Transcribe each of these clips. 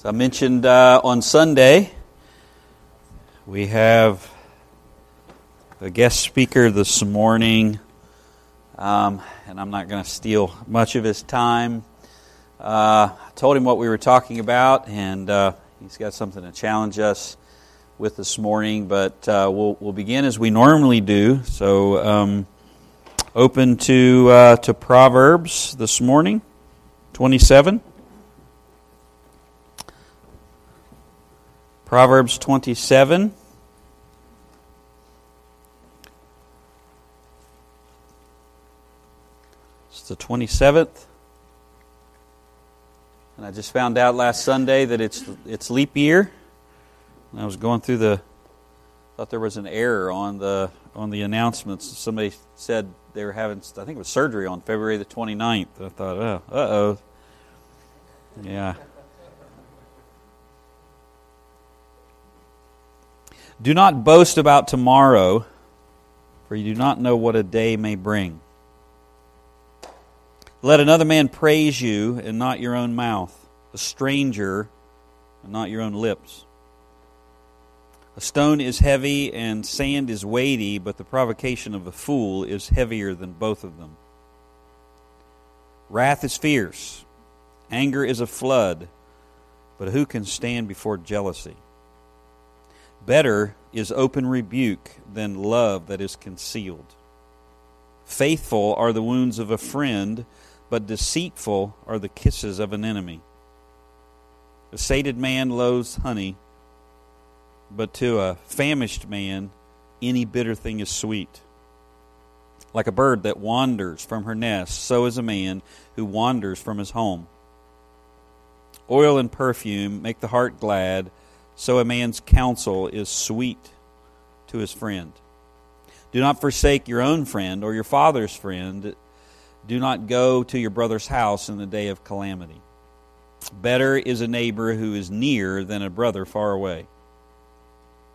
As I mentioned uh, on Sunday, we have a guest speaker this morning, um, and I'm not going to steal much of his time. Uh, I told him what we were talking about, and uh, he's got something to challenge us with this morning. But uh, we'll, we'll begin as we normally do. So, um, open to uh, to Proverbs this morning, 27. Proverbs 27. It's the 27th. And I just found out last Sunday that it's it's leap year. And I was going through the thought there was an error on the on the announcements. Somebody said they were having I think it was surgery on February the 29th. I thought, "Oh, uh-oh." Yeah. Do not boast about tomorrow, for you do not know what a day may bring. Let another man praise you, and not your own mouth, a stranger, and not your own lips. A stone is heavy, and sand is weighty, but the provocation of a fool is heavier than both of them. Wrath is fierce, anger is a flood, but who can stand before jealousy? Better is open rebuke than love that is concealed. Faithful are the wounds of a friend, but deceitful are the kisses of an enemy. A sated man loathes honey, but to a famished man, any bitter thing is sweet. Like a bird that wanders from her nest, so is a man who wanders from his home. Oil and perfume make the heart glad so a man's counsel is sweet to his friend. Do not forsake your own friend or your father's friend. Do not go to your brother's house in the day of calamity. Better is a neighbor who is near than a brother far away.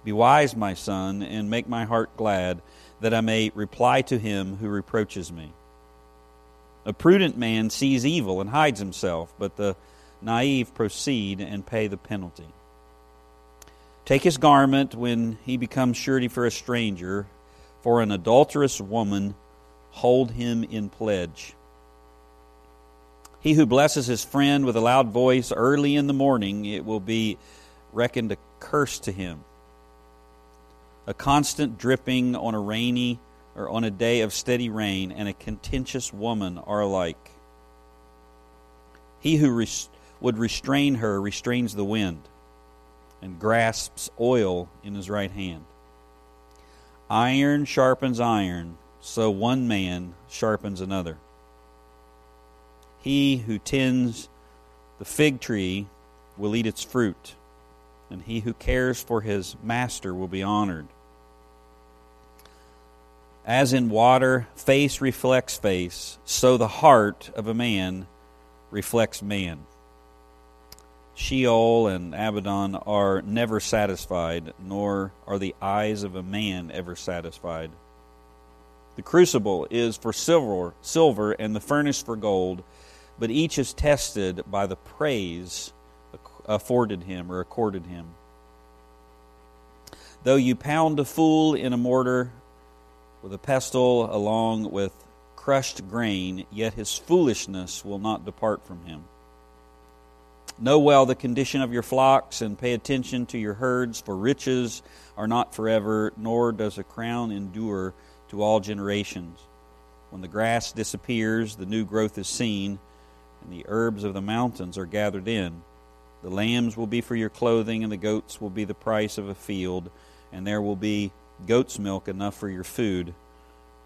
Be wise, my son, and make my heart glad, that I may reply to him who reproaches me. A prudent man sees evil and hides himself, but the naive proceed and pay the penalty. Take his garment when he becomes surety for a stranger. For an adulterous woman, hold him in pledge. He who blesses his friend with a loud voice early in the morning, it will be reckoned a curse to him. A constant dripping on a rainy or on a day of steady rain and a contentious woman are alike. He who res- would restrain her restrains the wind and grasps oil in his right hand. Iron sharpens iron, so one man sharpens another. He who tends the fig tree will eat its fruit, and he who cares for his master will be honored. As in water, face reflects face, so the heart of a man reflects man. Sheol and Abaddon are never satisfied, nor are the eyes of a man ever satisfied. The crucible is for silver, silver and the furnace for gold, but each is tested by the praise afforded him or accorded him. Though you pound a fool in a mortar with a pestle along with crushed grain, yet his foolishness will not depart from him. Know well the condition of your flocks and pay attention to your herds, for riches are not forever, nor does a crown endure to all generations. When the grass disappears, the new growth is seen, and the herbs of the mountains are gathered in. The lambs will be for your clothing, and the goats will be the price of a field, and there will be goat's milk enough for your food,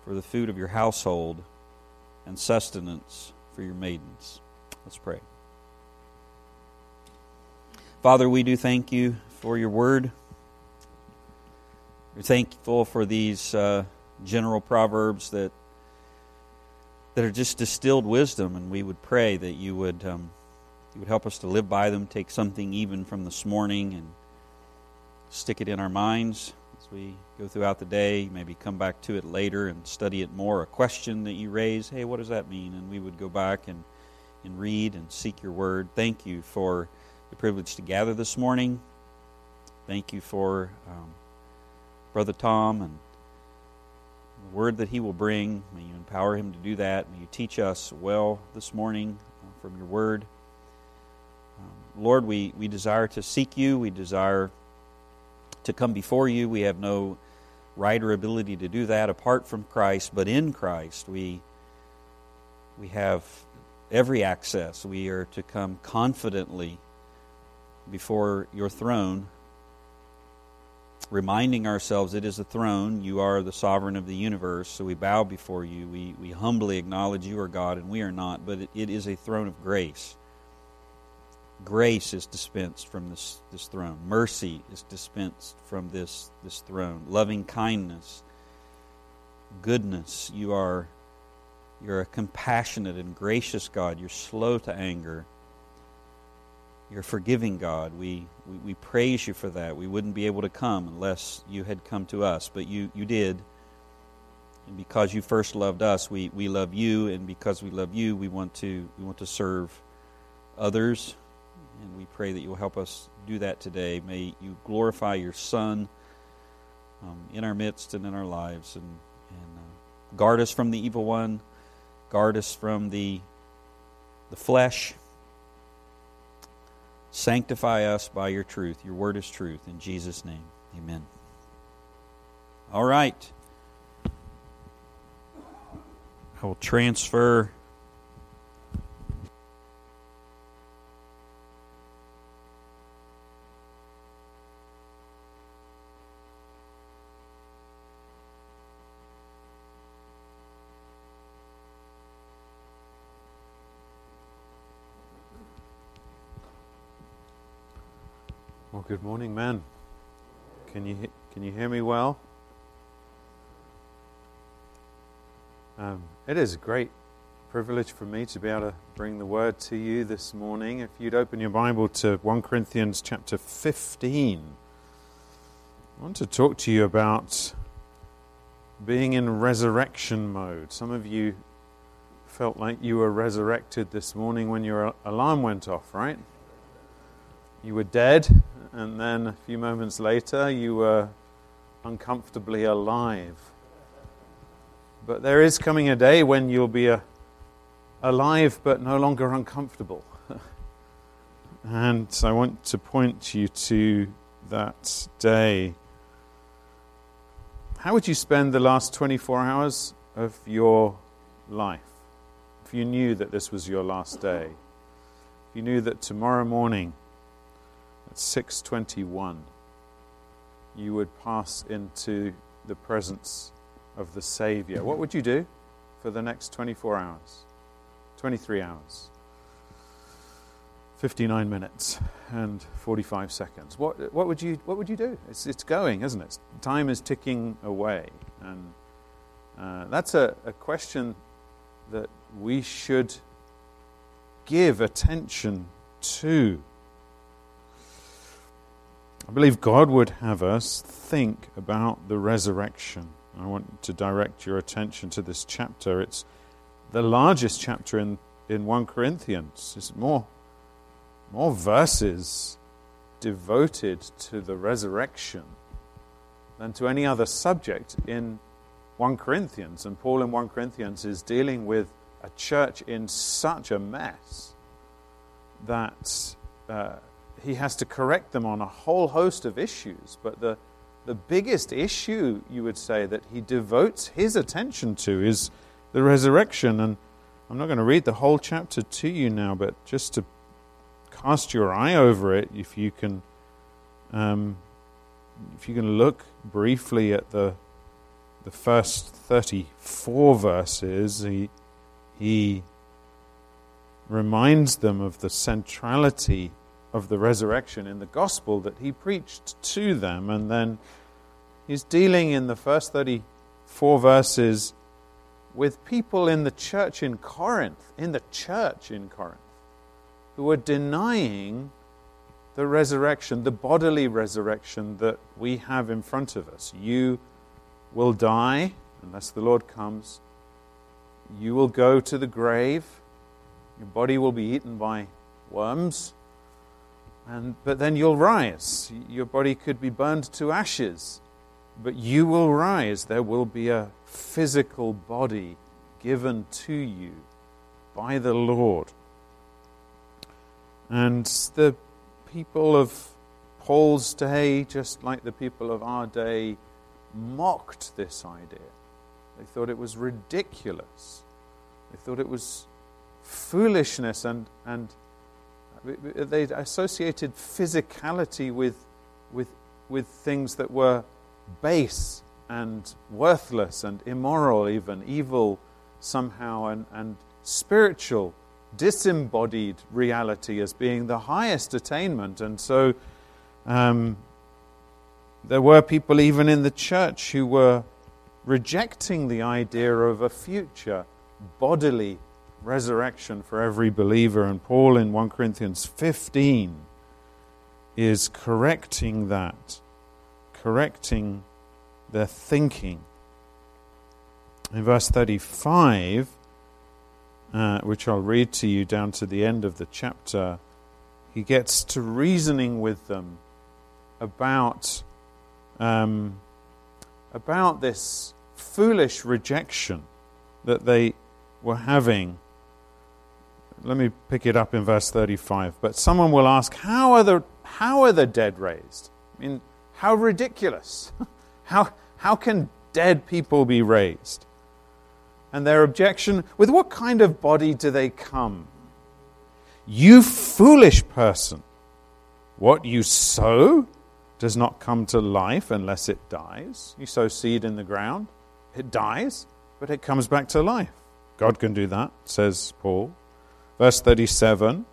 for the food of your household, and sustenance for your maidens. Let's pray. Father, we do thank you for your word. We're thankful for these uh, general proverbs that that are just distilled wisdom, and we would pray that you would um, you would help us to live by them, take something even from this morning, and stick it in our minds as we go throughout the day. Maybe come back to it later and study it more. A question that you raise, hey, what does that mean? And we would go back and and read and seek your word. Thank you for the privilege to gather this morning. Thank you for um, Brother Tom and the word that he will bring. May you empower him to do that. May you teach us well this morning uh, from your word. Um, Lord, we, we desire to seek you. We desire to come before you. We have no right or ability to do that apart from Christ, but in Christ we we have every access. We are to come confidently before your throne reminding ourselves it is a throne. You are the sovereign of the universe. So we bow before you. We, we humbly acknowledge you are God and we are not, but it, it is a throne of grace. Grace is dispensed from this, this throne. Mercy is dispensed from this, this throne. Loving kindness, goodness. You are you're a compassionate and gracious God. You're slow to anger. You're forgiving God. We, we, we praise you for that. We wouldn't be able to come unless you had come to us, but you, you did. And because you first loved us, we, we love you, and because we love you, we want to we want to serve others. And we pray that you'll help us do that today. May you glorify your Son um, in our midst and in our lives, and, and uh, guard us from the evil one, guard us from the the flesh Sanctify us by your truth. Your word is truth. In Jesus' name, amen. All right. I will transfer. Good morning, man. Can you can you hear me well? Um, it is a great privilege for me to be able to bring the word to you this morning. If you'd open your Bible to 1 Corinthians chapter 15, I want to talk to you about being in resurrection mode. Some of you felt like you were resurrected this morning when your alarm went off, right? You were dead and then a few moments later you were uncomfortably alive. But there is coming a day when you'll be a, uh, alive but no longer uncomfortable. and I want to point you to that day. How would you spend the last 24 hours of your life if you knew that this was your last day? If you knew that tomorrow morning at 621 you would pass into the presence of the Savior, what would you do for the next 24 hours? 23 hours, 59 minutes, and 45 seconds. What, what, would, you, what would you do? It's, it's going, isn't it? Time is ticking away. And uh, that's a, a question that we should give attention to. I believe God would have us think about the resurrection. I want to direct your attention to this chapter. It's the largest chapter in, in 1 Corinthians. It's more, more verses devoted to the resurrection than to any other subject in 1 Corinthians. And Paul in 1 Corinthians is dealing with a church in such a mess that uh, he has to correct them on a whole host of issues. But the, the biggest issue, you would say, that he devotes his attention to is the resurrection. And I'm not going to read the whole chapter to you now, but just to cast your eye over it, if you can, um, if you can look briefly at the the first 34 verses, he, he reminds them of the centrality of the resurrection in the gospel that he preached to them. And then he's dealing in the first 34 verses with people in the church in Corinth, in the church in Corinth, who were denying the resurrection, the bodily resurrection that we have in front of us. You will die unless the Lord comes. You will go to the grave. Your body will be eaten by worms And, but then you'll rise. Your body could be burned to ashes, but you will rise. There will be a physical body given to you by the Lord. And the people of Paul's day, just like the people of our day, mocked this idea. They thought it was ridiculous. They thought it was foolishness and, and they associated physicality with, with, with things that were base and worthless and immoral, even evil somehow, and, and spiritual, disembodied reality as being the highest attainment. And so um, there were people even in the church who were rejecting the idea of a future bodily resurrection for every believer. And Paul in 1 Corinthians 15 is correcting that, correcting their thinking. In verse 35, uh, which I'll read to you down to the end of the chapter, he gets to reasoning with them about, um, about this foolish rejection that they were having. Let me pick it up in verse 35. But someone will ask, How are the, how are the dead raised? I mean, how ridiculous. how, how can dead people be raised? And their objection, with what kind of body do they come? You foolish person, what you sow does not come to life unless it dies. You sow seed in the ground, it dies, but it comes back to life. God can do that, says Paul. Verse 37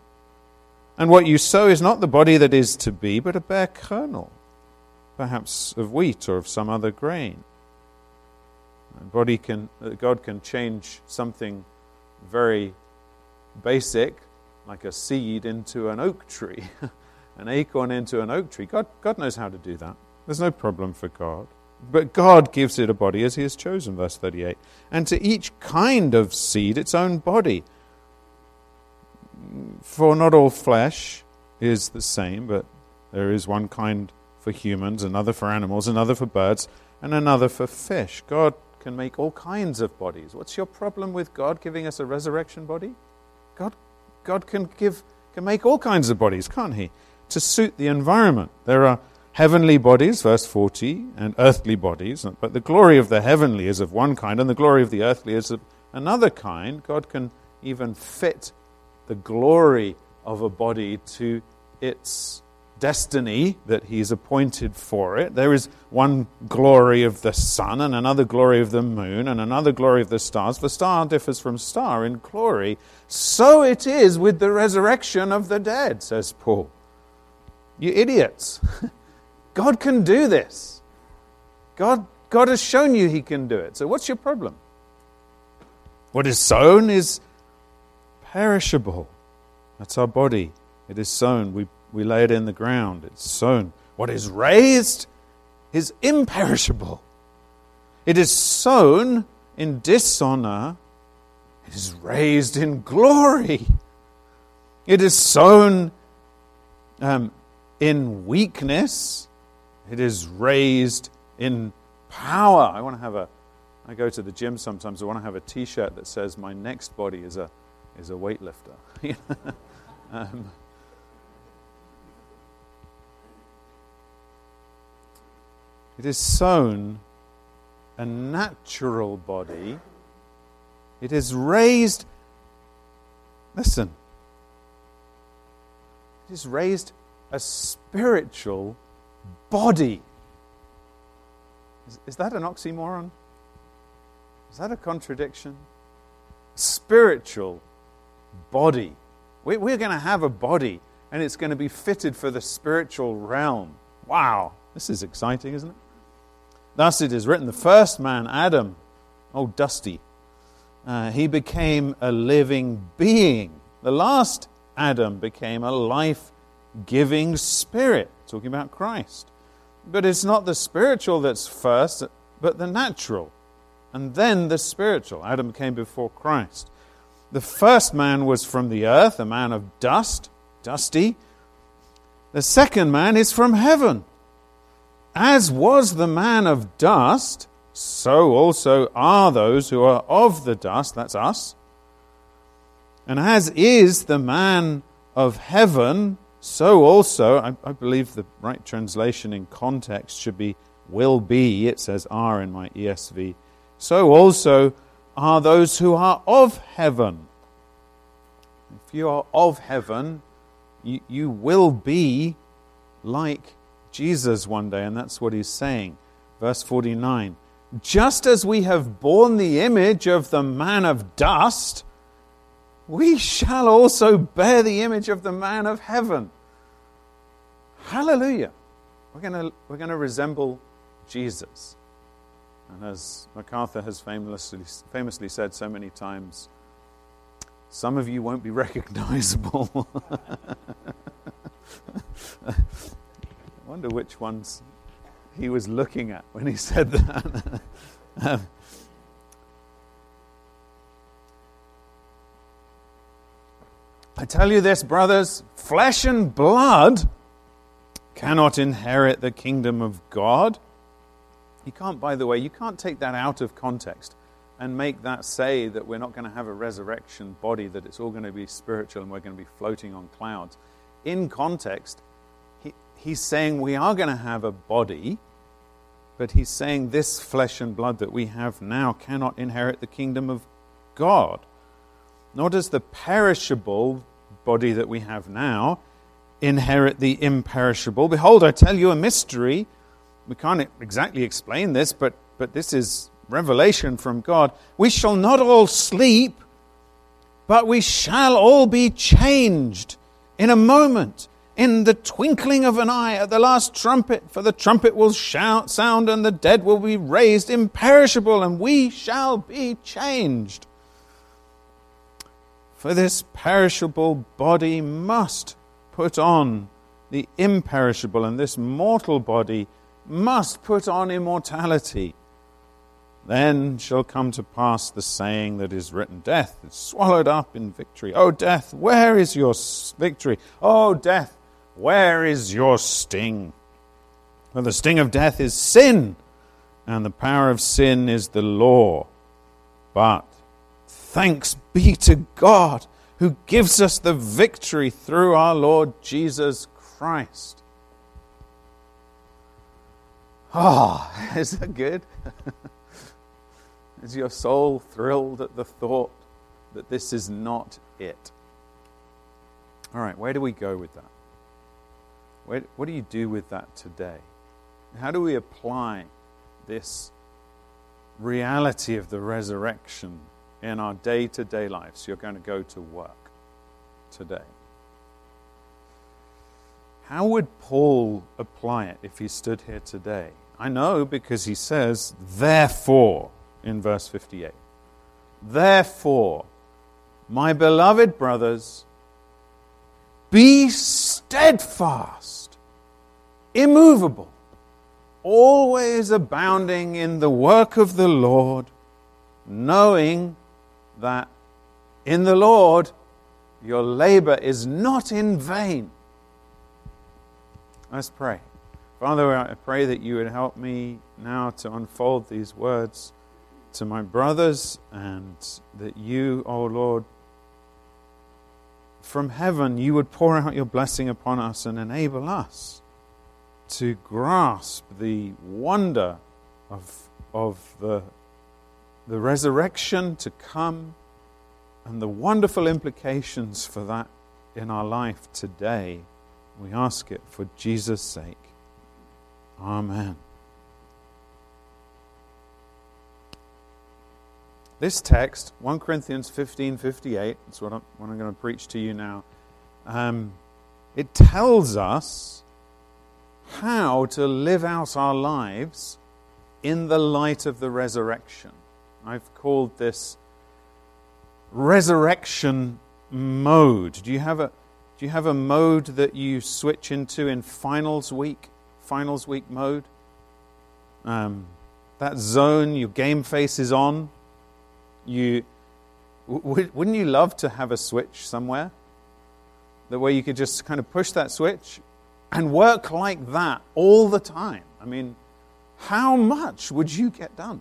And what you sow is not the body that is to be, but a bare kernel, perhaps of wheat or of some other grain. Body can, uh, God can change something very basic, like a seed, into an oak tree, an acorn into an oak tree. God, God knows how to do that. There's no problem for God. But God gives it a body as He has chosen, verse 38. And to each kind of seed its own body. For not all flesh is the same, but there is one kind for humans, another for animals, another for birds, and another for fish. God can make all kinds of bodies. What's your problem with God giving us a resurrection body? God, God can give can make all kinds of bodies, can't He? To suit the environment. There are heavenly bodies, verse 40, and earthly bodies. But the glory of the heavenly is of one kind, and the glory of the earthly is of another kind. God can even fit the glory of a body to its destiny that He's appointed for it. There is one glory of the sun, and another glory of the moon, and another glory of the stars. The star differs from star in glory. So it is with the resurrection of the dead, says Paul. You idiots. God can do this. God, God has shown you He can do it. So what's your problem? What is sown is perishable. That's our body. It is sown. We, we lay it in the ground. It's sown. What is raised is imperishable. It is sown in dishonor. It is raised in glory. It is sown um, in weakness. It is raised in power. I want to have a, I go to the gym sometimes, I want to have a t shirt that says, My next body is a, is a weightlifter. um, it is sown a natural body. It is raised, listen, it is raised a spiritual body. Is, is that an oxymoron? Is that a contradiction? Spiritual body. We, we're going to have a body, and it's going to be fitted for the spiritual realm. Wow, this is exciting, isn't it? Thus it is written the first man, Adam, oh, dusty, uh, he became a living being. The last Adam became a life giving spirit talking about Christ. But it's not the spiritual that's first, but the natural. And then the spiritual. Adam came before Christ. The first man was from the earth, a man of dust, dusty. The second man is from heaven. As was the man of dust, so also are those who are of the dust, that's us. And as is the man of heaven, so also, I, I, believe the right translation in context should be will be. It says are in my ESV. So also are those who are of heaven. If you are of heaven, you, you will be like Jesus one day, and that's what he's saying. Verse 49 Just as we have borne the image of the man of dust, we shall also bear the image of the man of heaven. Hallelujah. We're going we're going to resemble Jesus. And as MacArthur has famously, famously said so many times, some of you won't be recognizable. I wonder which ones he was looking at when he said that. um, I tell you this, brothers flesh and blood cannot inherit the kingdom of God. You can't, by the way, you can't take that out of context and make that say that we're not going to have a resurrection body, that it's all going to be spiritual and we're going to be floating on clouds. In context, he, he's saying we are going to have a body, but he's saying this flesh and blood that we have now cannot inherit the kingdom of God. Nor does the perishable body that we have now inherit the imperishable. Behold, I tell you a mystery. We can't exactly explain this, but, but this is revelation from God. We shall not all sleep, but we shall all be changed in a moment, in the twinkling of an eye, at the last trumpet. For the trumpet will shout, sound, and the dead will be raised imperishable, and we shall be changed. For this perishable body must put on the imperishable, and this mortal body must put on immortality. Then shall come to pass the saying that is written Death is swallowed up in victory. O death, where is your victory? O death, where is your sting? For the sting of death is sin, and the power of sin is the law. But thanks be to God who gives us the victory through our Lord Jesus Christ. Oh, is that good? Is your soul thrilled at the thought that this is not it? All right, where do we go with that? Where, what do you do with that today? How do we apply this reality of the resurrection in our day to day lives? You're going to go to work today. How would Paul apply it if he stood here today? I know because he says, therefore in verse 58. Therefore, my beloved brothers, be steadfast, immovable, always abounding in the work of the Lord, knowing that in the Lord your labor is not in vain. Let's pray. Father, I pray that you would help me now to unfold these words to my brothers, and that you, O oh Lord, from heaven, you would pour out your blessing upon us and enable us to grasp the wonder of, of the, the resurrection to come and the wonderful implications for that in our life today. We ask it for Jesus' sake. Amen. This text, 1 Corinthians 15 58, that's what I'm, what I'm going to preach to you now. Um, it tells us how to live out our lives in the light of the resurrection. I've called this resurrection mode. Do you have a, do you have a mode that you switch into in finals week? Finals week mode? Um, that zone your game face is on you w- wouldn't you love to have a switch somewhere? The way you could just kind of push that switch and work like that all the time, I mean, how much would you get done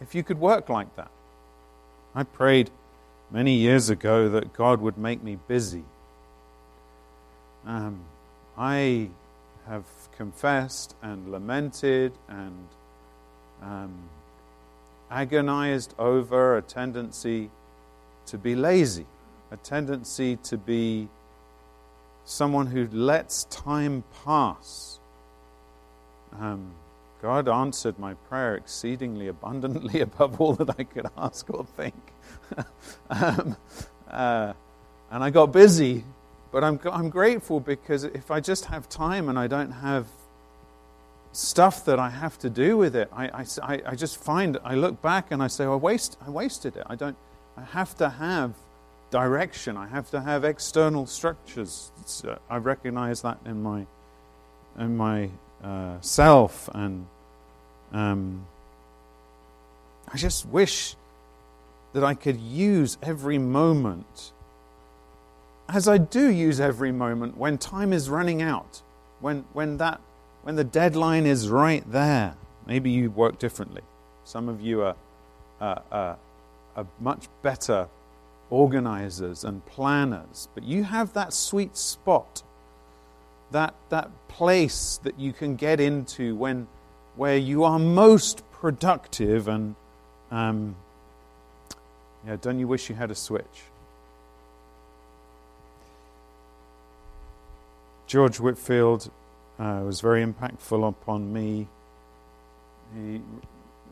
if you could work like that? I prayed many years ago that God would make me busy. Um, I have confessed and lamented and um, agonized over a tendency to be lazy, a tendency to be someone who lets time pass. Um, God answered my prayer exceedingly abundantly above all that I could ask or think. um, uh, and I got busy, but I'm, I'm grateful because if I just have time and I don't have stuff that I have to do with it, I, I, I just find, I look back and I say, I, waste, I wasted it. I, don't, I have to have direction, I have to have external structures. Uh, I recognize that in my, in my uh, self, and um, I just wish that I could use every moment, as I do use every moment when time is running out, when, when, that, when the deadline is right there. Maybe you work differently. Some of you are, uh, are much better organizers and planners, but you have that sweet spot, that, that place that you can get into when, where you are most productive and um, yeah, don't you wish you had a switch? George Whitefield uh, was very impactful upon me. He,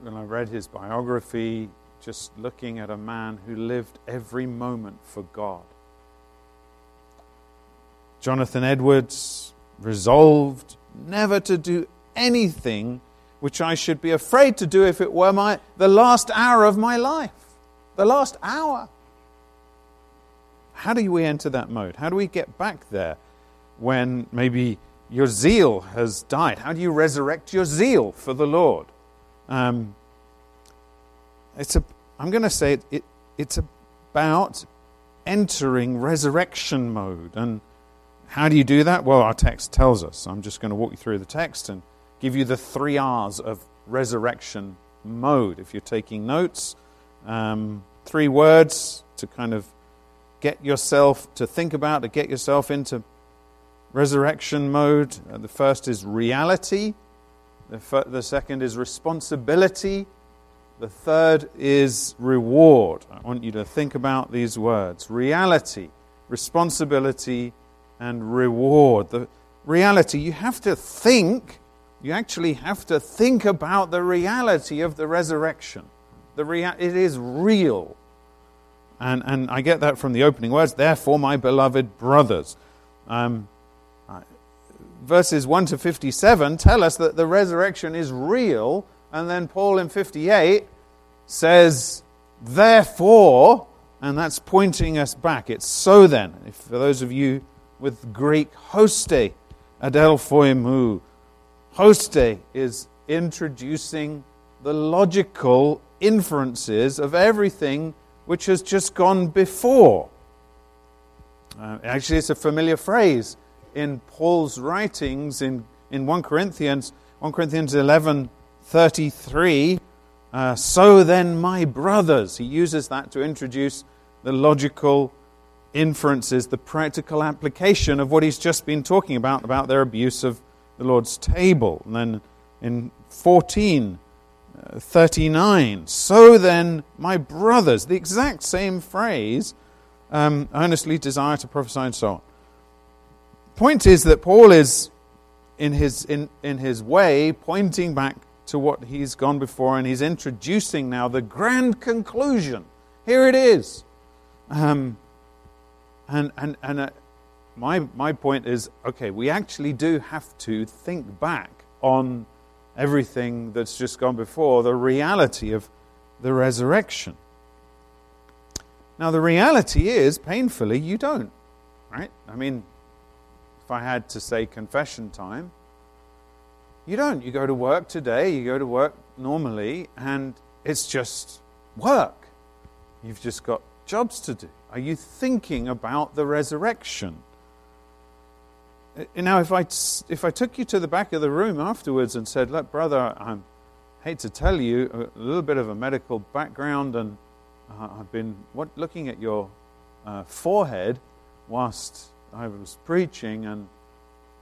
when I read his biography, just looking at a man who lived every moment for God. Jonathan Edwards resolved never to do anything which I should be afraid to do if it were my, the last hour of my life. The last hour. How do we enter that mode? How do we get back there when maybe your zeal has died? How do you resurrect your zeal for the Lord? Um, it's a, I'm going to say it, it, it's about entering resurrection mode. And how do you do that? Well, our text tells us. I'm just going to walk you through the text and give you the three R's of resurrection mode. If you're taking notes, um, three words to kind of get yourself to think about, to get yourself into resurrection mode. Uh, the first is reality, the, the second is responsibility, the third is reward. I want you to think about these words reality, responsibility, and reward. The reality, you have to think, you actually have to think about the reality of the resurrection. The rea- it is real. And, and I get that from the opening words, therefore, my beloved brothers. Um, verses 1 to 57 tell us that the resurrection is real and then Paul in 58 says, therefore, and that's pointing us back. It's so then. If, for those of you with Greek, hoste, adelphoi mou. Hoste is introducing the logical inferences of everything which has just gone before. Uh, actually, it's a familiar phrase in Paul's writings in, in 1 Corinthians, 1 Corinthians 11 33, uh, so then, my brothers, he uses that to introduce the logical inferences, the practical application of what he's just been talking about, about their abuse of the Lord's table. And then in 14, uh, 39, so then, my brothers, the exact same phrase, um, earnestly desire to prophesy and so on. Point is that Paul is, in his, in, in his way, pointing back to what he's gone before, and he's introducing now the grand conclusion. Here it is. Um, and and, and uh, my, my point is okay, we actually do have to think back on everything that's just gone before, the reality of the resurrection. Now, the reality is, painfully, you don't. Right? I mean, if I had to say confession time, you don't. You go to work today, you go to work normally, and it's just work. You've just got jobs to do. Are you thinking about the resurrection? Now, if I, if I took you to the back of the room afterwards and said, Look, brother, I hate to tell you a little bit of a medical background, and uh, I've been what, looking at your uh, forehead whilst I was preaching, and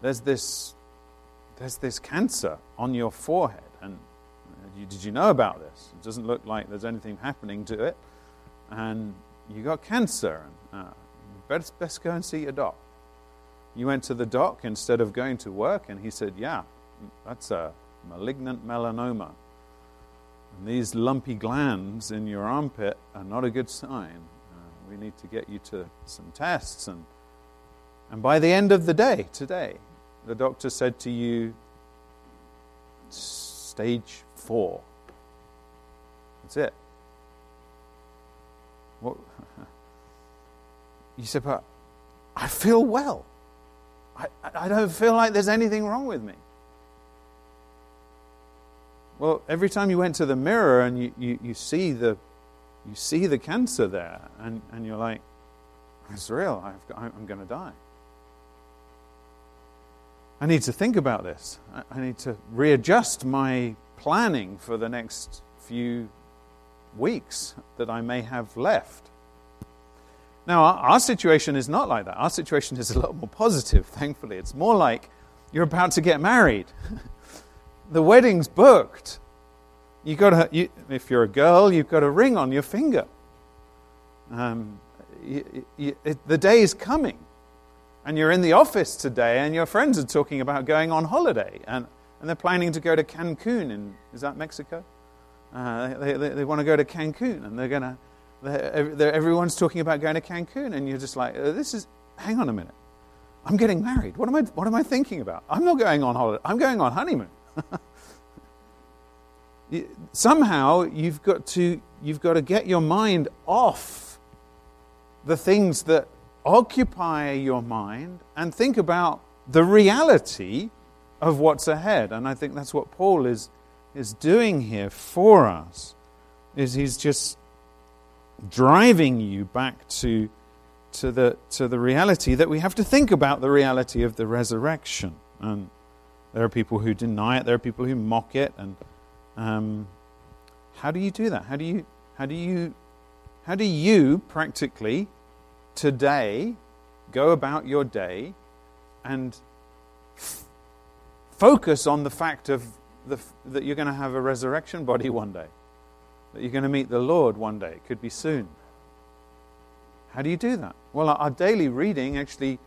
there's this, there's this cancer on your forehead. And uh, you, did you know about this? It doesn't look like there's anything happening to it. And you got cancer. And, uh, best, best go and see your doc. You went to the doc instead of going to work, and he said, Yeah, that's a malignant melanoma. And these lumpy glands in your armpit are not a good sign. Uh, we need to get you to some tests. And, and by the end of the day, today, the doctor said to you, Stage four. That's it. What? You said, But I feel well. I, I don't feel like there's anything wrong with me. Well, every time you went to the mirror and you, you, you see the you see the cancer there, and, and you're like, it's real. I've I'm going to die. I need to think about this. I need to readjust my planning for the next few weeks that I may have left. Now, our, situation is not like that. Our situation is a lot more positive, thankfully. It's more like you're about to get married, the wedding's booked. You got to, you, if you're a girl, you've got a ring on your finger. Um, you, you, it, the day is coming. And you're in the office today, and your friends are talking about going on holiday. And, and they're planning to go to Cancun in, is that Mexico? Uh, they, they, they want to go to Cancun, and they're going to everyone's talking about going to Cancun, and you're just like, uh, this is, hang on a minute. I'm getting married. What am I, what am I thinking about? I'm not going on holiday. I'm going on honeymoon. Somehow you've got to you've got to get your mind off the things that occupy your mind and think about the reality of what's ahead. And I think that's what Paul is is doing here for us. Is he's just driving you back to, to, the, to the reality that we have to think about the reality of the resurrection. And there are people who deny it, there are people who mock it. And um, how do you do that? How do you, how do you, how do you practically today go about your day and f- focus on the fact of the, that you're going to have a resurrection body one day? that you're going to meet the Lord one day. It could be soon. How do you do that? Well, our daily reading actually,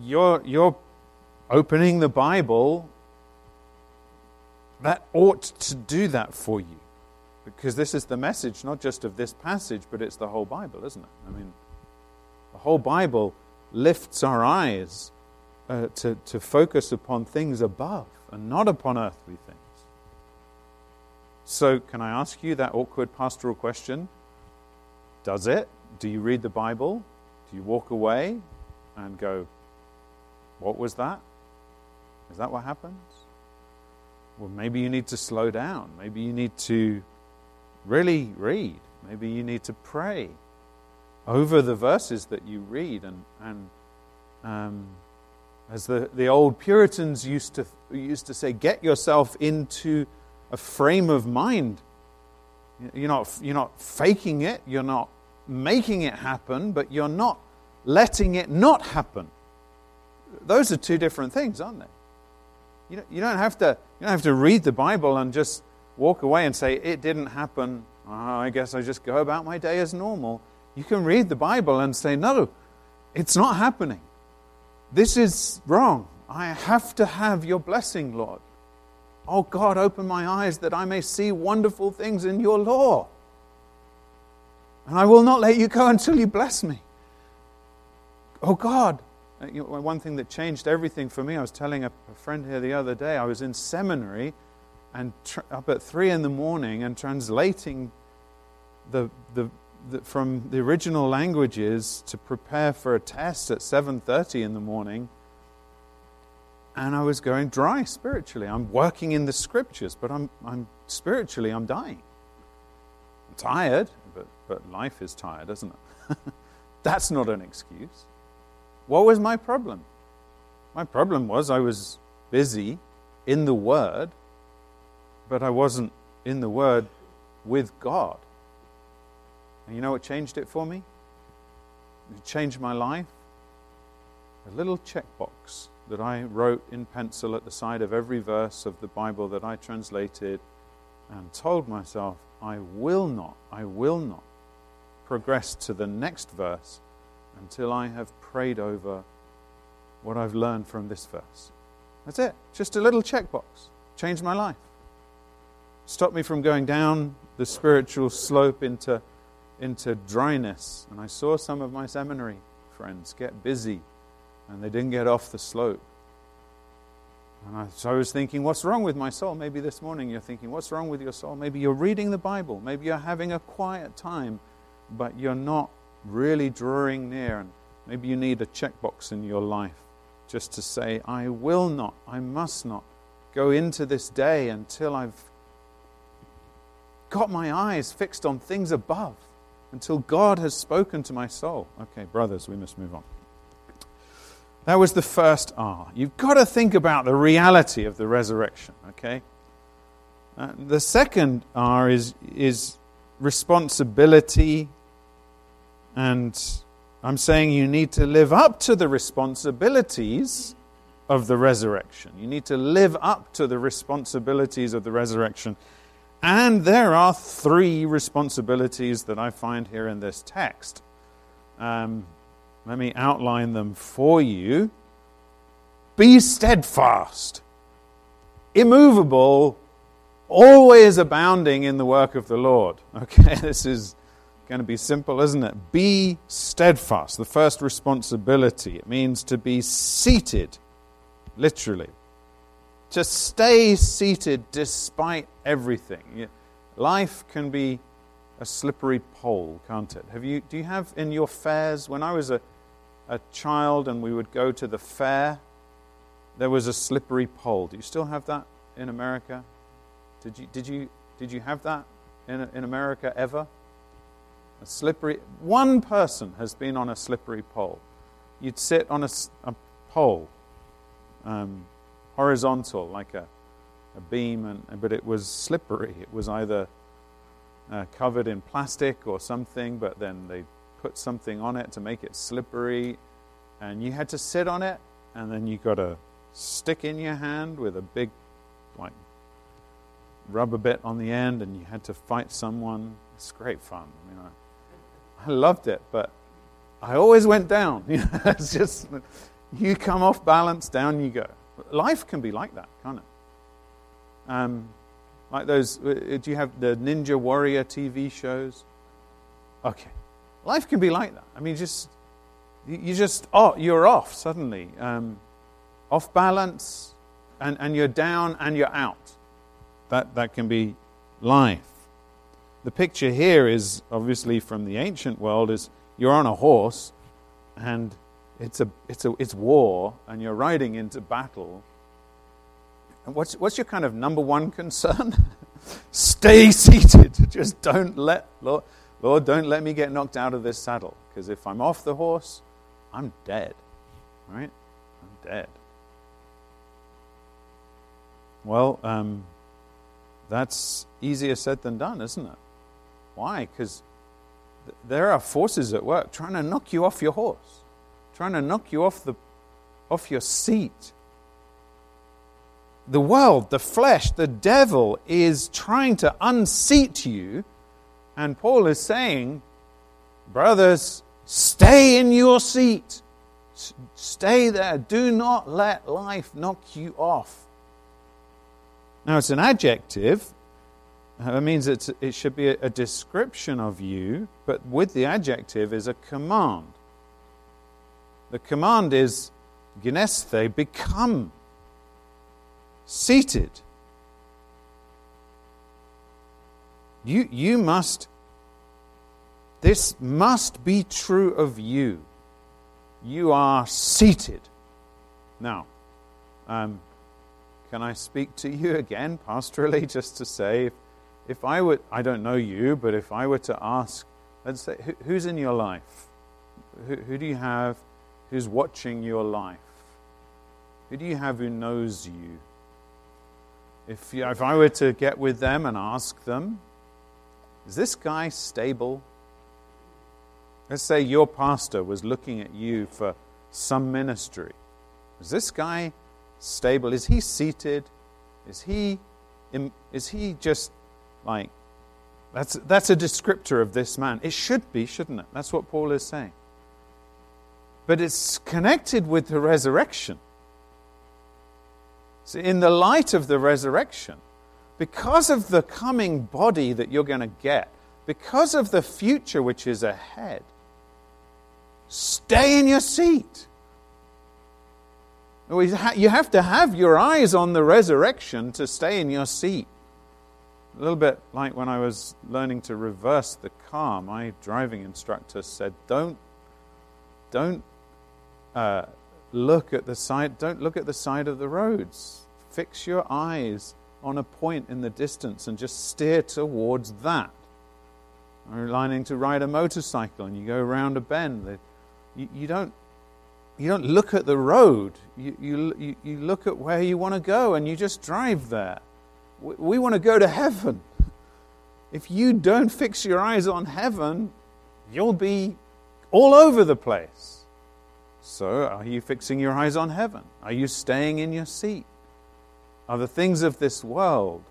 you're, you're opening the Bible. That ought to do that for you. Because this is the message, not just of this passage, but it's the whole Bible, isn't it? I mean, the whole Bible lifts our eyes uh, to, to focus upon things above and not upon earthly things. So, can I ask you that awkward pastoral question? Does it? Do you read the Bible? Do you walk away and go, What was that? Is that what happens? Well, maybe you need to slow down. Maybe you need to really read. Maybe you need to pray over the verses that you read. And, and um, as the, the old Puritans used to, used to say, get yourself into a frame of mind. You're not, you're not faking it, you're not making it happen, but you're not letting it not happen. Those are two different things, aren't they? You don't, you don't, have, to, you don't have to read the Bible and just walk away and say, It didn't happen. Oh, I guess I just go about my day as normal. You can read the Bible and say, No, it's not happening. This is wrong. I have to have your blessing, Lord. Oh God, open my eyes that I may see wonderful things in your law. And I will not let you go until you bless me. Oh God. Uh, one thing that changed everything for me, I was telling a, friend here the other day, I was in seminary and tr- up at three in the morning and translating the, the, from the original languages to prepare for a test at 7.30 in the morning and I was going dry spiritually. I'm working in the scriptures, but I'm, I'm spiritually, I'm dying. I'm tired, but, but life is tired, isn't it? That's not an excuse. What was my problem? My problem was I was busy in the Word, but I wasn't in the Word with God. And you know what changed it for me? It changed my life. A little checkbox that I wrote in pencil at the side of every verse of the Bible that I translated and told myself, I will not, I will not progress to the next verse until I have prayed over what I've learned from this verse. That's it. Just a little checkbox. Changed my life. Stopped me from going down the spiritual slope into, into dryness. And I saw some of my seminary friends get busy and they didn't get off the slope. And I, so I was thinking, what's wrong with my soul? Maybe this morning you're thinking, what's wrong with your soul? Maybe you're reading the Bible. Maybe you're having a quiet time, but you're not really drawing near. And maybe you need a checkbox in your life just to say, I will not, I must not go into this day until I've got my eyes fixed on things above, until God has spoken to my soul. Okay, brothers, we must move on. That was the first R. You've got to think about the reality of the resurrection, okay? Uh, the second R is, is responsibility, and I'm saying you need to live up to the responsibilities of the resurrection. You need to live up to the responsibilities of the resurrection. And there are three responsibilities that I find here in this text. Um, let me outline them for you. Be steadfast, immovable, always abounding in the work of the Lord. Okay, this is going to be simple, isn't it? Be steadfast. The first responsibility. It means to be seated, literally. To stay seated despite everything. Life can be a slippery pole, can't it? Have you, do you have in your fairs, when I was a a child and we would go to the fair, there was a slippery pole. Do you still have that in America? Did you, did you, did you have that in, in America ever? A slippery, one person has been on a slippery pole. You'd sit on a, a pole, um, horizontal, like a, a beam, and, but it was slippery. It was either uh, covered in plastic or something, but then they put something on it to make it slippery, and you had to sit on it, and then you got a stick in your hand with a big, like, rubber bit on the end, and you had to fight someone. It's great fun. I mean, I, I loved it, but I always went down. You know, it's just you come off balance, down you go. Life can be like that, can't it? Um, like those. Uh, do you have the Ninja Warrior TV shows? Okay, Life can be like that. I mean, just you just oh, you're off suddenly, um, off balance, and, and you're down and you're out. That that can be life. The picture here is obviously from the ancient world is you're on a horse, and it's a it's a it's war, and you're riding into battle. And what's what's your kind of number one concern? Stay seated. Just don't let Lord Lord, don't let me get knocked out of this saddle, because if I'm off the horse, I'm dead. Right? I'm dead. Well, um, that's easier said than done, isn't it? Why? Because th- there are forces at work trying to knock you off your horse, trying to knock you off, the, off your seat. The world, the flesh, the devil is trying to unseat you and Paul is saying, brothers, stay in your seat. Stay there. Do not let life knock you off. Now, it's an adjective. It means it should be a description of you, but with the adjective is a command. The command is ginesthe, become seated. You, you must, this must be true of you. You are seated. Now, um, can I speak to you again pastorally just to say, if, if I would, I don't know you, but if I were to ask, let's say, who, who's in your life? Who, who do you have? Who's watching your life? Who do you have who knows you? If, you, if I were to get with them and ask them, is this guy stable? Let's say your pastor was looking at you for some ministry. Is this guy stable? Is he seated? Is he, is he just like, that's, that's a descriptor of this man. It should be, shouldn't it? That's what Paul is saying. But it's connected with the resurrection. So, in the light of the resurrection, because of the coming body that you're going to get, because of the future which is ahead, stay in your seat. You have to have your eyes on the resurrection to stay in your seat. A little bit like when I was learning to reverse the car, my driving instructor said, Don't, don't uh, look at the side, don't look at the side of the roads. Fix your eyes on a point in the distance and just steer towards that. Or learning to ride a motorcycle and you go around a bend. You, you don't you don't look at the road. You, you, you look at where you want to go and you just drive there. We, we want to go to heaven. If you don't fix your eyes on heaven, you'll be all over the place. So, are you fixing your eyes on heaven? Are you staying in your seat? Are the things of this world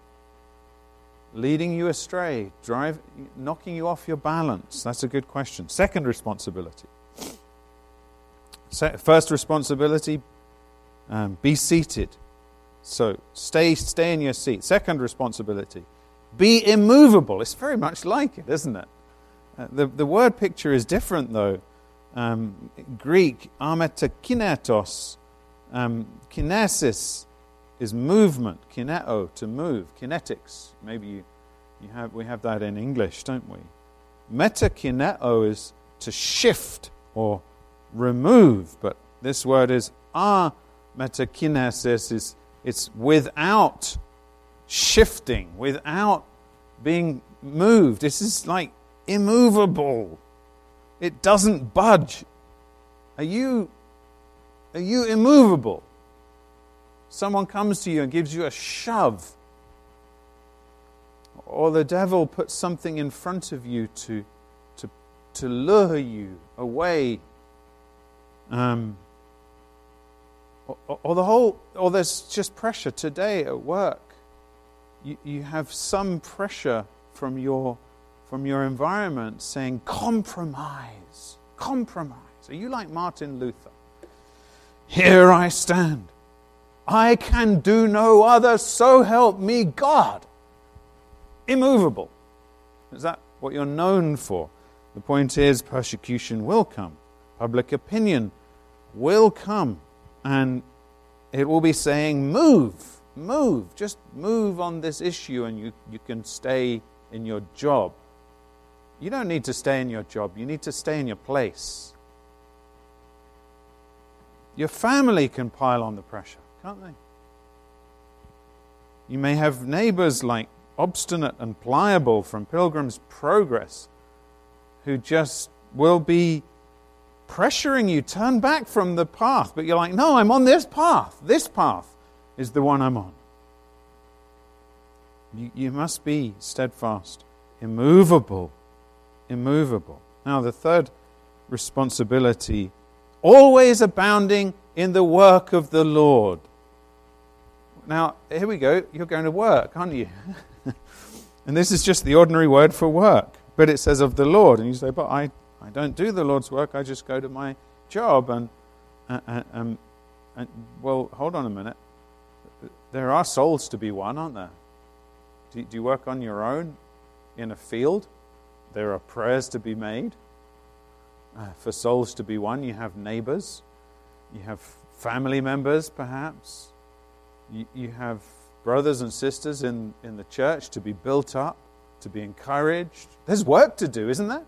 leading you astray, drive, knocking you off your balance? That's a good question. Second responsibility First responsibility, um, be seated. So stay, stay in your seat. Second responsibility, be immovable. It's very much like it, isn't it? Uh, the, the word picture is different, though. Um, Greek, ametakinetos, um, kinesis is movement, kineo, to move, kinetics. Maybe you, you have, we have that in English, don't we? Metakineo is to shift or remove. But this word is ah metakinesis is it's without shifting, without being moved. This is like immovable. It doesn't budge. Are you are you immovable? Someone comes to you and gives you a shove. Or the devil puts something in front of you to, to, to lure you away um, or, or, the whole, or there's just pressure today at work. You, you have some pressure from your, from your environment saying, compromise, compromise. Are you like Martin Luther? Here I stand. I can do no other, so help me God. Immovable. Is that what you're known for? The point is, persecution will come public opinion will come and it will be saying, Move, move, just move on this issue and you, you can stay in your job. You don't need to stay in your job, you need to stay in your place. Your family can pile on the pressure, can't they? You may have neighbors like obstinate and pliable from Pilgrim's Progress who just will be pressuring you, turn back from the path. But you're like, no, I'm on this path. This path is the one I'm on. You, you must be steadfast, immovable, immovable. Now, the third responsibility always abounding in the work of the Lord. Now, here we go. You're going to work, aren't you? and this is just the ordinary word for work. But it says of the Lord. And you say, but I I don't do the Lord's work, I just go to my job. And, and, and, and well, hold on a minute. There are souls to be won, aren't there? Do, do you work on your own in a field? There are prayers to be made. Uh, for souls to be won, you have neighbors, you have family members, perhaps. You, you have brothers and sisters in, in the church to be built up, to be encouraged. There's work to do, isn't there?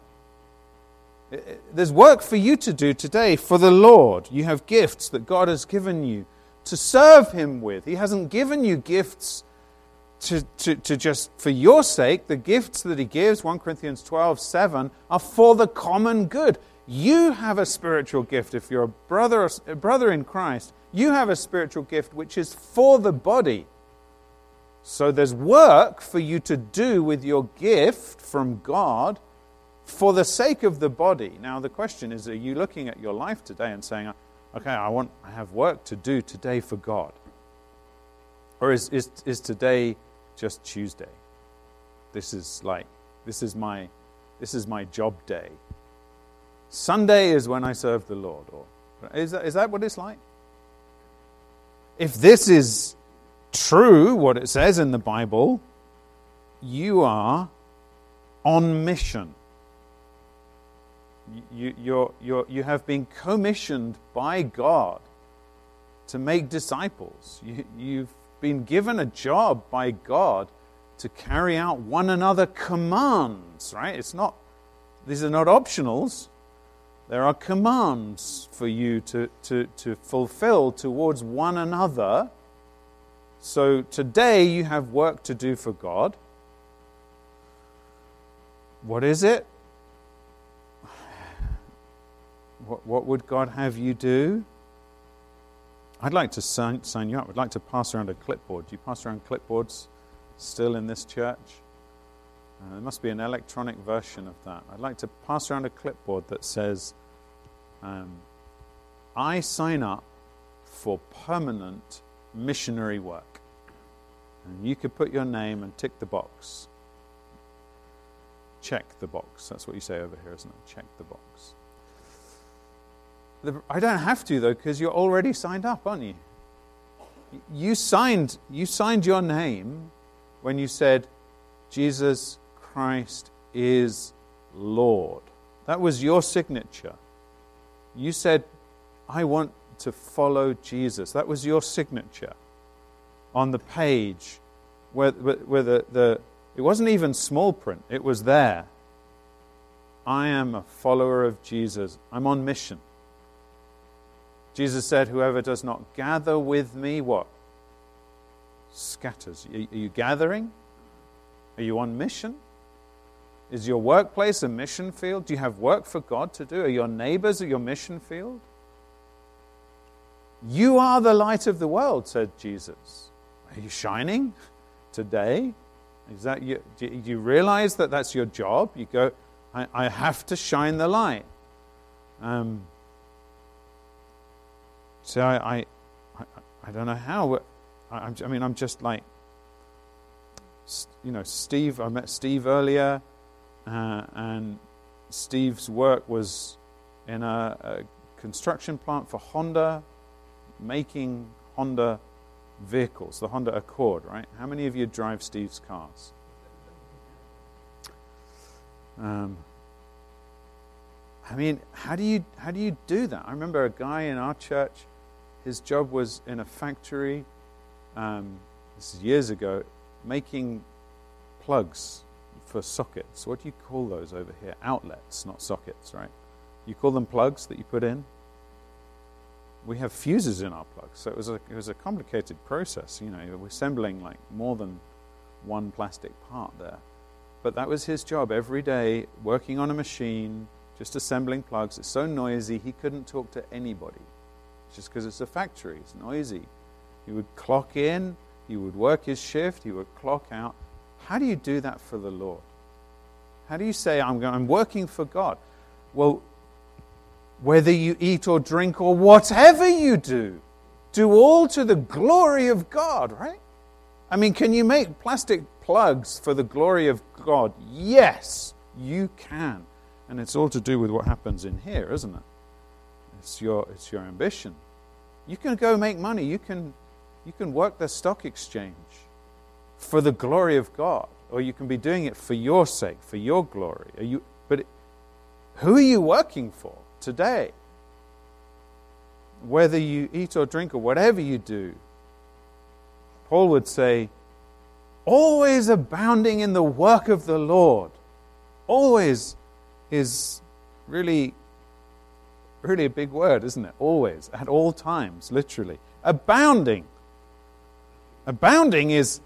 There's work for you to do today for the Lord. You have gifts that God has given you to serve Him with. He hasn't given you gifts to, to, to just for your sake. The gifts that He gives, 1 Corinthians 12 7, are for the common good. You have a spiritual gift. If you're a brother, a brother in Christ, You have a spiritual gift which is for the body. So there's work for you to do with your gift from God for the sake of the body. Now, the question is are you looking at your life today and saying, okay, I, want, I have work to do today for God? Or is, is, is today just Tuesday? This is like, this is my, this is my job day. Sunday is when I serve the Lord. Or, is, that, is that what it's like? If this is true, what it says in the Bible, you are on mission you, you're, you're, you have been commissioned by God to make disciples. You, you've been given a job by God to carry out one another commands, right? It's not, these are not optionals. There are commands for you to, to, to fulfill towards one another. So today you have work to do for God. What is it? What, what would God have you do? I'd like to sign, sign you up. I'd like to pass around a clipboard. Do you pass around clipboards still in this church? Uh, there must be an electronic version of that. I'd like to pass around a clipboard that says, um, I sign up for permanent missionary work. And you could put your name and tick the box. Check the box. That's what you say over here, isn't it? Check the box. I don't have to, though, because you're already signed up, aren't you? You signed, you signed your name when you said, Jesus Christ is Lord. That was your signature. You said, I want to follow Jesus. That was your signature on the page where, where the, the, it wasn't even small print, it was there. I am a follower of Jesus. I'm on mission. Jesus said, Whoever does not gather with me, what? Scatters. Are you gathering? Are you on mission? Is your workplace a mission field? Do you have work for God to do? Are your neighbors at your mission field? You are the light of the world, said Jesus. Are you shining today? Is that you, do you realize that that's your job? You go, I, I have to shine the light. Um, so I, I, I, don't know how. I, I mean, I'm just like, you know, Steve. I met Steve earlier, uh, and Steve's work was in a, a construction plant for Honda, making Honda vehicles, the Honda Accord, right? How many of you drive Steve's cars? Um, I mean, how do you how do you do that? I remember a guy in our church his job was in a factory, um, this is years ago, making plugs for sockets. What do you call those over here? Outlets, not sockets, right? You call them plugs that you put in? We have fuses in our plugs, so it was a, it was a complicated process. You know, assembling like more than one plastic part there. But that was his job every day, working on a machine, just assembling plugs. It's so noisy, he couldn't talk to anybody just because it's a factory, it's noisy. He would clock in, he would work his shift, he would clock out. How do you do that for the Lord? How do you say, I'm, going, I'm working for God? Well, whether you eat or drink or whatever you do, do all to the glory of God, right? I mean, can you make plastic plugs for the glory of God? Yes, you can. And it's all to do with what happens in here, isn't it? It's your, it's your ambition. You can go make money. You can, you can work the stock exchange for the glory of God, or you can be doing it for your sake, for your glory. Are you, but who are you working for today? Whether you eat or drink or whatever you do, Paul would say, always abounding in the work of the Lord. Always is really really a big word, isn't it? Always, at all times, literally. Abounding. Abounding is,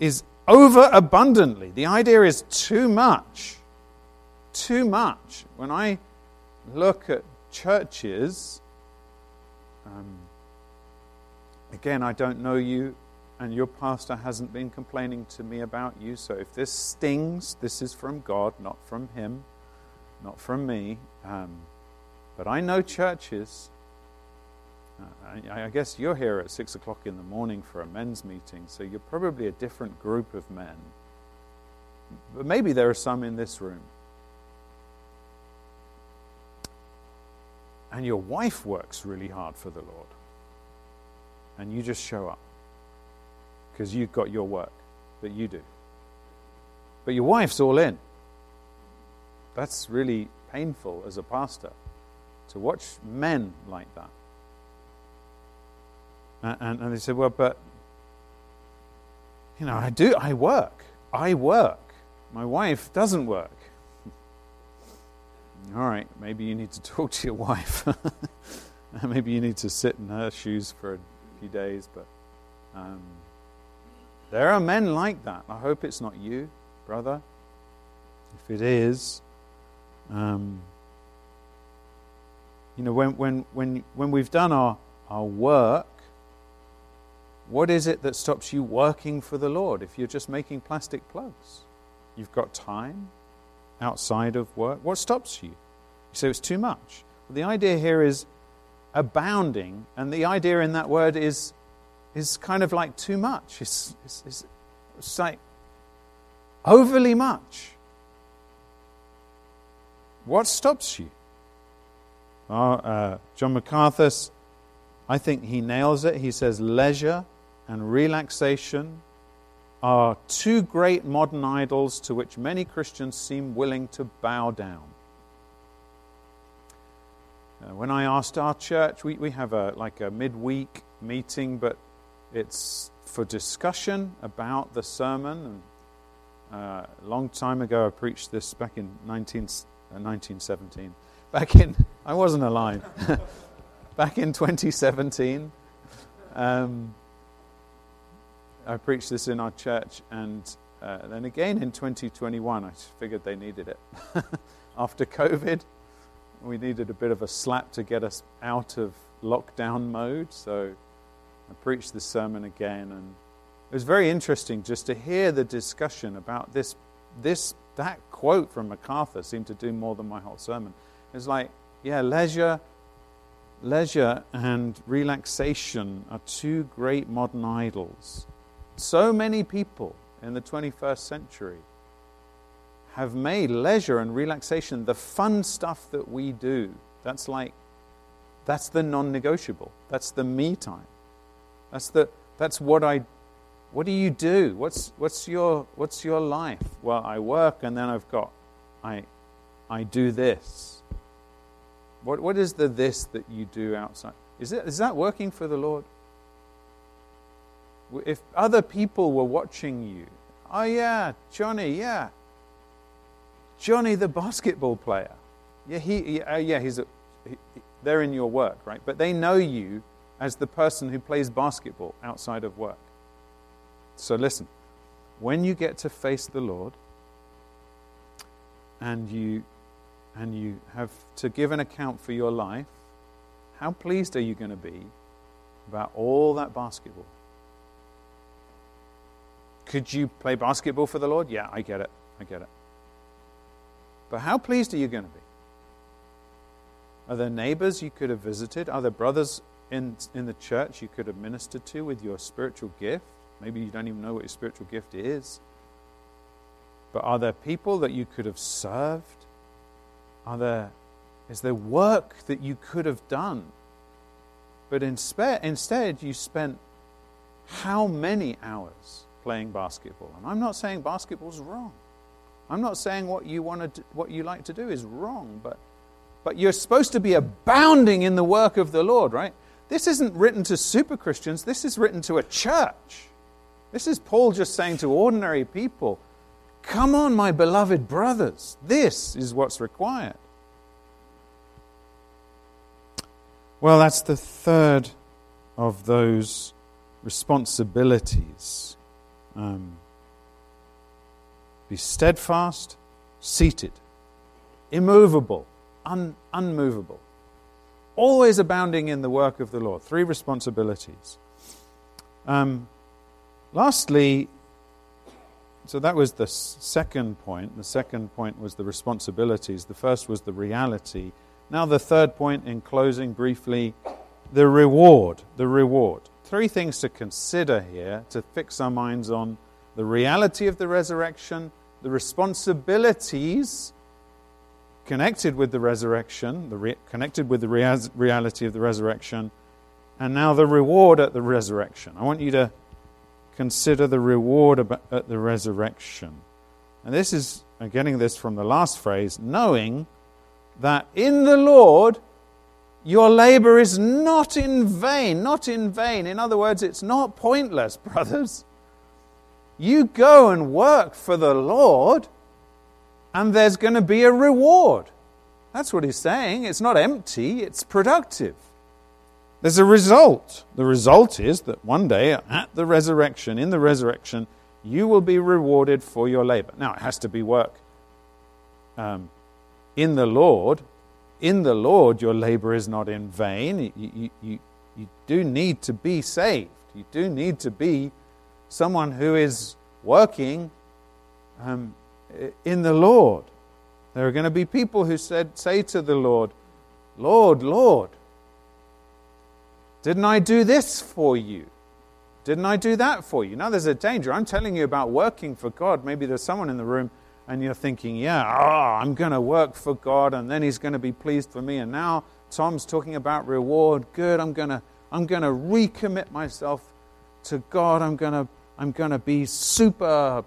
is over abundantly. The idea is too much. Too much. When I look at churches, um, Again, I don't know you, and your pastor hasn't been complaining to me about you. So if this stings, this is from God, not from him, not from me. Um, but I know churches. Uh, I, I guess you're here at six o'clock in the morning for a men's meeting, so you're probably a different group of men. But maybe there are some in this room. And your wife works really hard for the Lord. And you just show up because you've got your work that you do. But your wife's all in. That's really painful as a pastor to watch men like that. And, and, and they said, Well, but, you know, I do, I work. I work. My wife doesn't work. All right, maybe you need to talk to your wife. maybe you need to sit in her shoes for a few days, but um, there are men like that. I hope it's not you, brother. If it is, um, you know, when, when, when, when we've done our, our work, what is it that stops you working for the Lord if you're just making plastic plugs? You've got time outside of work. What stops you? You say it's too much. Well, the idea here is abounding, and the idea in that word is, is kind of like too much. It's, it's, it's, it's like overly much. What stops you? Well, uh, John MacArthur, I think he nails it. He says leisure and relaxation are two great modern idols to which many Christians seem willing to bow down. Uh, when I asked our church, we, we have a like a midweek meeting, but it's for discussion about the sermon. Uh, a long time ago, I preached this back in 19, uh, 1917. Back in, I wasn't alive. back in 2017. Um, I preached this in our church, and uh, then again in 2021, I figured they needed it. After COVID, we needed a bit of a slap to get us out of lockdown mode, so I preached this sermon again, and it was very interesting just to hear the discussion about this. This that quote from MacArthur seemed to do more than my whole sermon. It's like, yeah, leisure, leisure and relaxation are two great modern idols so many people in the 21st century have made leisure and relaxation the fun stuff that we do. That's like, that's the non negotiable. That's the me time. That's, the, that's what I, what do you do? What's, what's, your, what's your life? Well, I work and then I've got, I, I do this. What, what is the this that you do outside? Is, it, is that working for the Lord? if other people were watching you, oh yeah, Johnny, yeah, Johnny the basketball player, yeah, he, uh, yeah, he's a, he, they're in your work, right? But they know you as the person who plays basketball outside of work. So listen, when you get to face the Lord, and you and you have to give an account for your life, how pleased are you going to be about all that basketball? Could you play basketball for the Lord? Yeah, I get it. I get it. But how pleased are you going to be? Are there neighbors you could have visited? Are there brothers in, in the church you could have ministered to with your spiritual gift? Maybe you don't even know what your spiritual gift is. But are there people that you could have served? Are there, is there work that you could have done? But inspe- instead, you spent how many hours playing basketball. And I'm not saying basketball's wrong. I'm not saying what you want to what you like to do is wrong, but but you're supposed to be abounding in the work of the Lord, right? This isn't written to super Christians, this is written to a church. This is Paul just saying to ordinary people, Come on, my beloved brothers, this is what's required. Well, that's the third of those responsibilities um, be steadfast, seated, immovable, un- unmovable, always abounding in the work of the Lord. Three responsibilities. Um, lastly, so that was the second point. The second point was the responsibilities. The first was the reality. Now, the third point, in closing briefly, the reward. The reward. Three things to consider here to fix our minds on the reality of the resurrection, the responsibilities connected with the resurrection, the re- connected with the rea- reality of the resurrection, and now the reward at the resurrection. I want you to consider the reward at the resurrection. And this is, I'm getting this from the last phrase, knowing that in the Lord your labor is not in vain. Not in vain. In other words, it's not pointless, brothers. You go and work for the Lord, and there's going to be a reward. That's what he's saying. It's not empty, it's productive. There's a result. The result is that one day at the resurrection, in the resurrection, you will be rewarded for your labor. Now, it has to be work um, in the Lord. In the Lord, your labor is not in vain. You, you, you, you do need to be saved. You do need to be someone who is working um, in the Lord. There are going to be people who said, say to the Lord, Lord, Lord, didn't I do this for you? Didn't I do that for you? Now there's a danger. I'm telling you about working for God. Maybe there's someone in the room and you're thinking, yeah, oh, I'm going to work for God and then He's going to be pleased for me. And now Tom's talking about reward. Good, I'm going to, I'm going to recommit myself to God. I'm going to, I'm going to be super,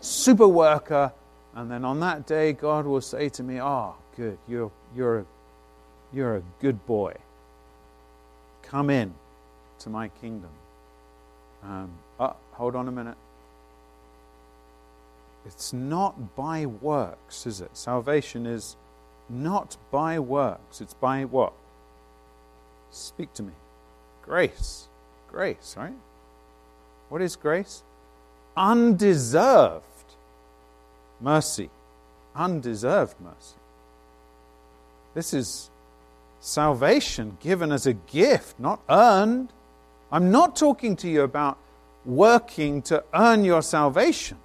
super worker. And then on that day, God will say to me, oh, good, you're, you're, a, you're a good boy. Come in to my kingdom. Um, oh, hold on a minute. It's not by works, is it? Salvation is not by works. It's by what? Speak to me. Grace. Grace, right? What is grace? Undeserved mercy. Undeserved mercy. This is salvation given as a gift, not earned. I'm not talking to you about working to earn your salvation.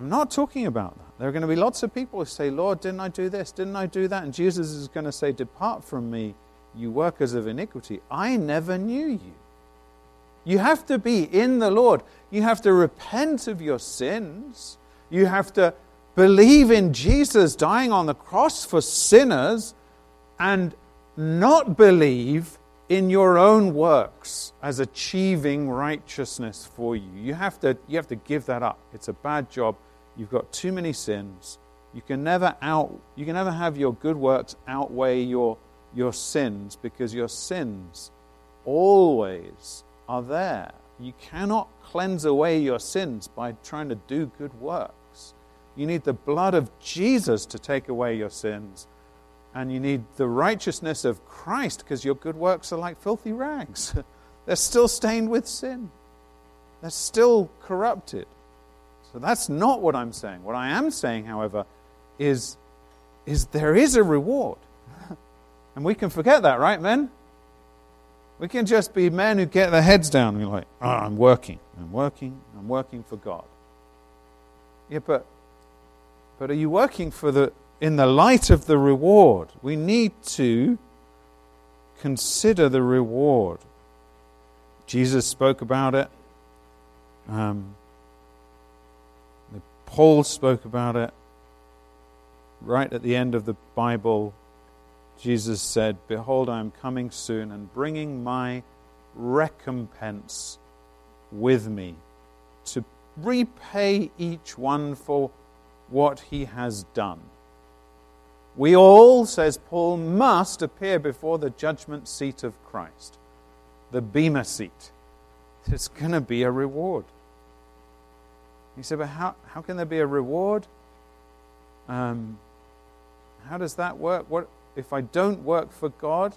I'm not talking about that. There are going to be lots of people who say, Lord, didn't I do this? Didn't I do that? And Jesus is going to say, Depart from me, you workers of iniquity. I never knew you. You have to be in the Lord. You have to repent of your sins. You have to believe in Jesus dying on the cross for sinners and not believe in your own works as achieving righteousness for you. You have to, you have to give that up. It's a bad job. You've got too many sins. You can never out you can never have your good works outweigh your your sins because your sins always are there. You cannot cleanse away your sins by trying to do good works. You need the blood of Jesus to take away your sins. And you need the righteousness of Christ because your good works are like filthy rags. They're still stained with sin, they're still corrupted. So that's not what I'm saying. What I am saying, however, is, is there is a reward. and we can forget that, right, men? We can just be men who get their heads down and be like, oh, I'm working, I'm working, I'm working for God. Yeah, but, but are you working for the, in the light of the reward? We need to consider the reward. Jesus spoke about it. Um, Paul spoke about it. Right at the end of the Bible, Jesus said, Behold, I am coming soon and bringing my recompense with me to repay each one for what he has done. We all, says Paul, must appear before the judgment seat of Christ, the Bema seat. There's going to be a reward. He said, But how, how can there be a reward? Um, how does that work? What, if I don't work for God,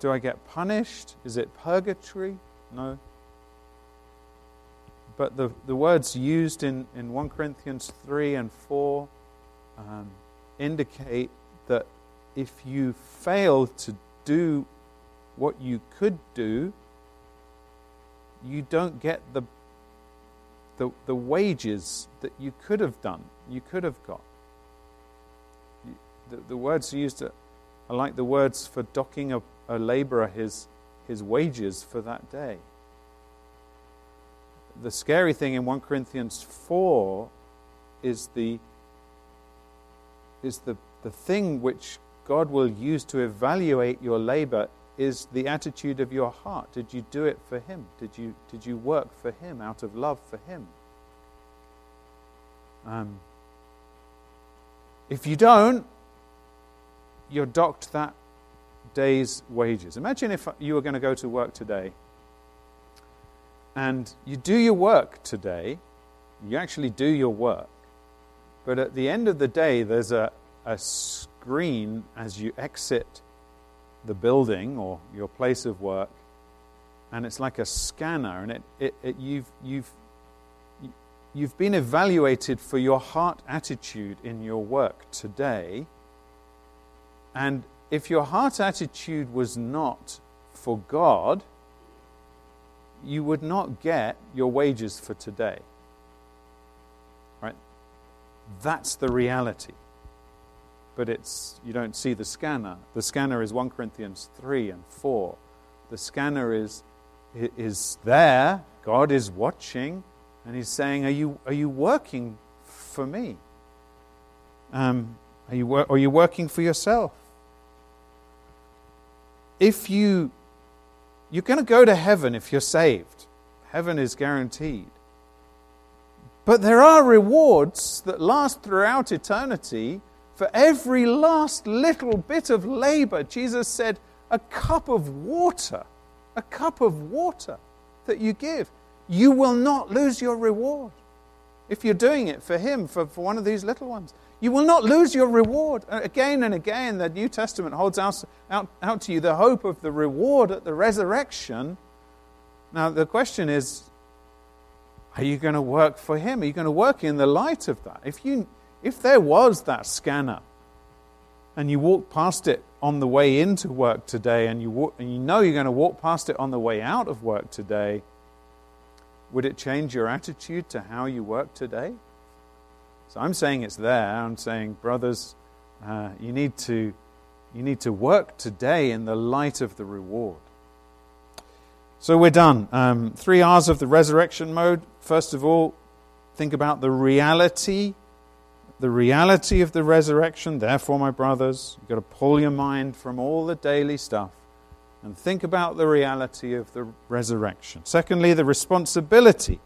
do I get punished? Is it purgatory? No. But the, the words used in, in 1 Corinthians 3 and 4 um, indicate that if you fail to do what you could do, you don't get the, the, the wages that you could have done, you could have got. The, the words used are like the words for docking a, a laborer his, his wages for that day. The scary thing in 1 Corinthians 4 is the, is the, the thing which God will use to evaluate your labor is the attitude of your heart. Did you do it for Him? Did you, did you work for Him out of love for Him? Um, if you don't, you're docked that day's wages. Imagine if you were going to go to work today and you do your work today, you actually do your work, but at the end of the day, there's a, a screen as you exit the building or your place of work, and it's like a scanner, and it, it, it, you've, you've, you've been evaluated for your heart attitude in your work today. And if your heart attitude was not for God, you would not get your wages for today. Right? That's the reality but it's you don't see the scanner. The scanner is 1 Corinthians 3 and 4. The scanner is is there. God is watching, and He's saying, "Are you are you working for me? Um, are you are you working for yourself? If you you're going to go to heaven if you're saved. Heaven is guaranteed. But there are rewards that last throughout eternity for every last little bit of labor, Jesus said, a cup of water, a cup of water that you give, you will not lose your reward. If you're doing it for Him, for, for one of these little ones, you will not lose your reward. Uh, again and again, the New Testament holds out, out, out to you the hope of the reward at the resurrection. Now, the question is are you going to work for Him? Are you going to work in the light of that? If you if there was that scanner and you walk past it on the way into work today and you, walk, and you know you're going to walk past it on the way out of work today, would it change your attitude to how you work today? So I'm saying it's there. I'm saying, brothers, uh, you, need to, you need to work today in the light of the reward. So we're done. Um, three R's of the resurrection mode. First of all, think about the reality the reality of the resurrection. Therefore, my brothers, you've got to pull your mind from all the daily stuff and think about the reality of the resurrection. Secondly, the responsibility.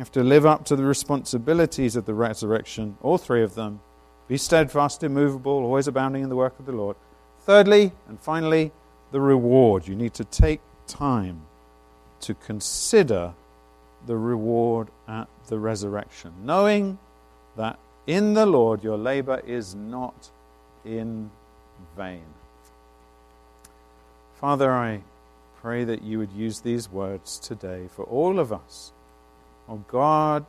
You have to live up to the responsibilities of the resurrection, all three of them. Be steadfast, immovable, always abounding in the work of the Lord. Thirdly, and finally, the reward. You need to take time to consider the reward at the resurrection, knowing that in the Lord, your labor is not in vain. Father, I pray that you would use these words today for all of us. Oh God,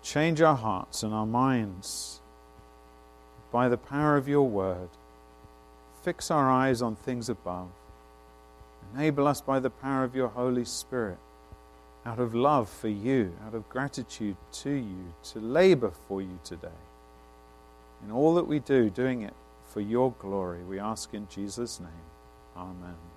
change our hearts and our minds by the power of your word. Fix our eyes on things above. Enable us by the power of your Holy Spirit out of love for you, out of gratitude to you, to labor for you today. In all that we do, doing it for your glory, we ask in Jesus' name. Amen.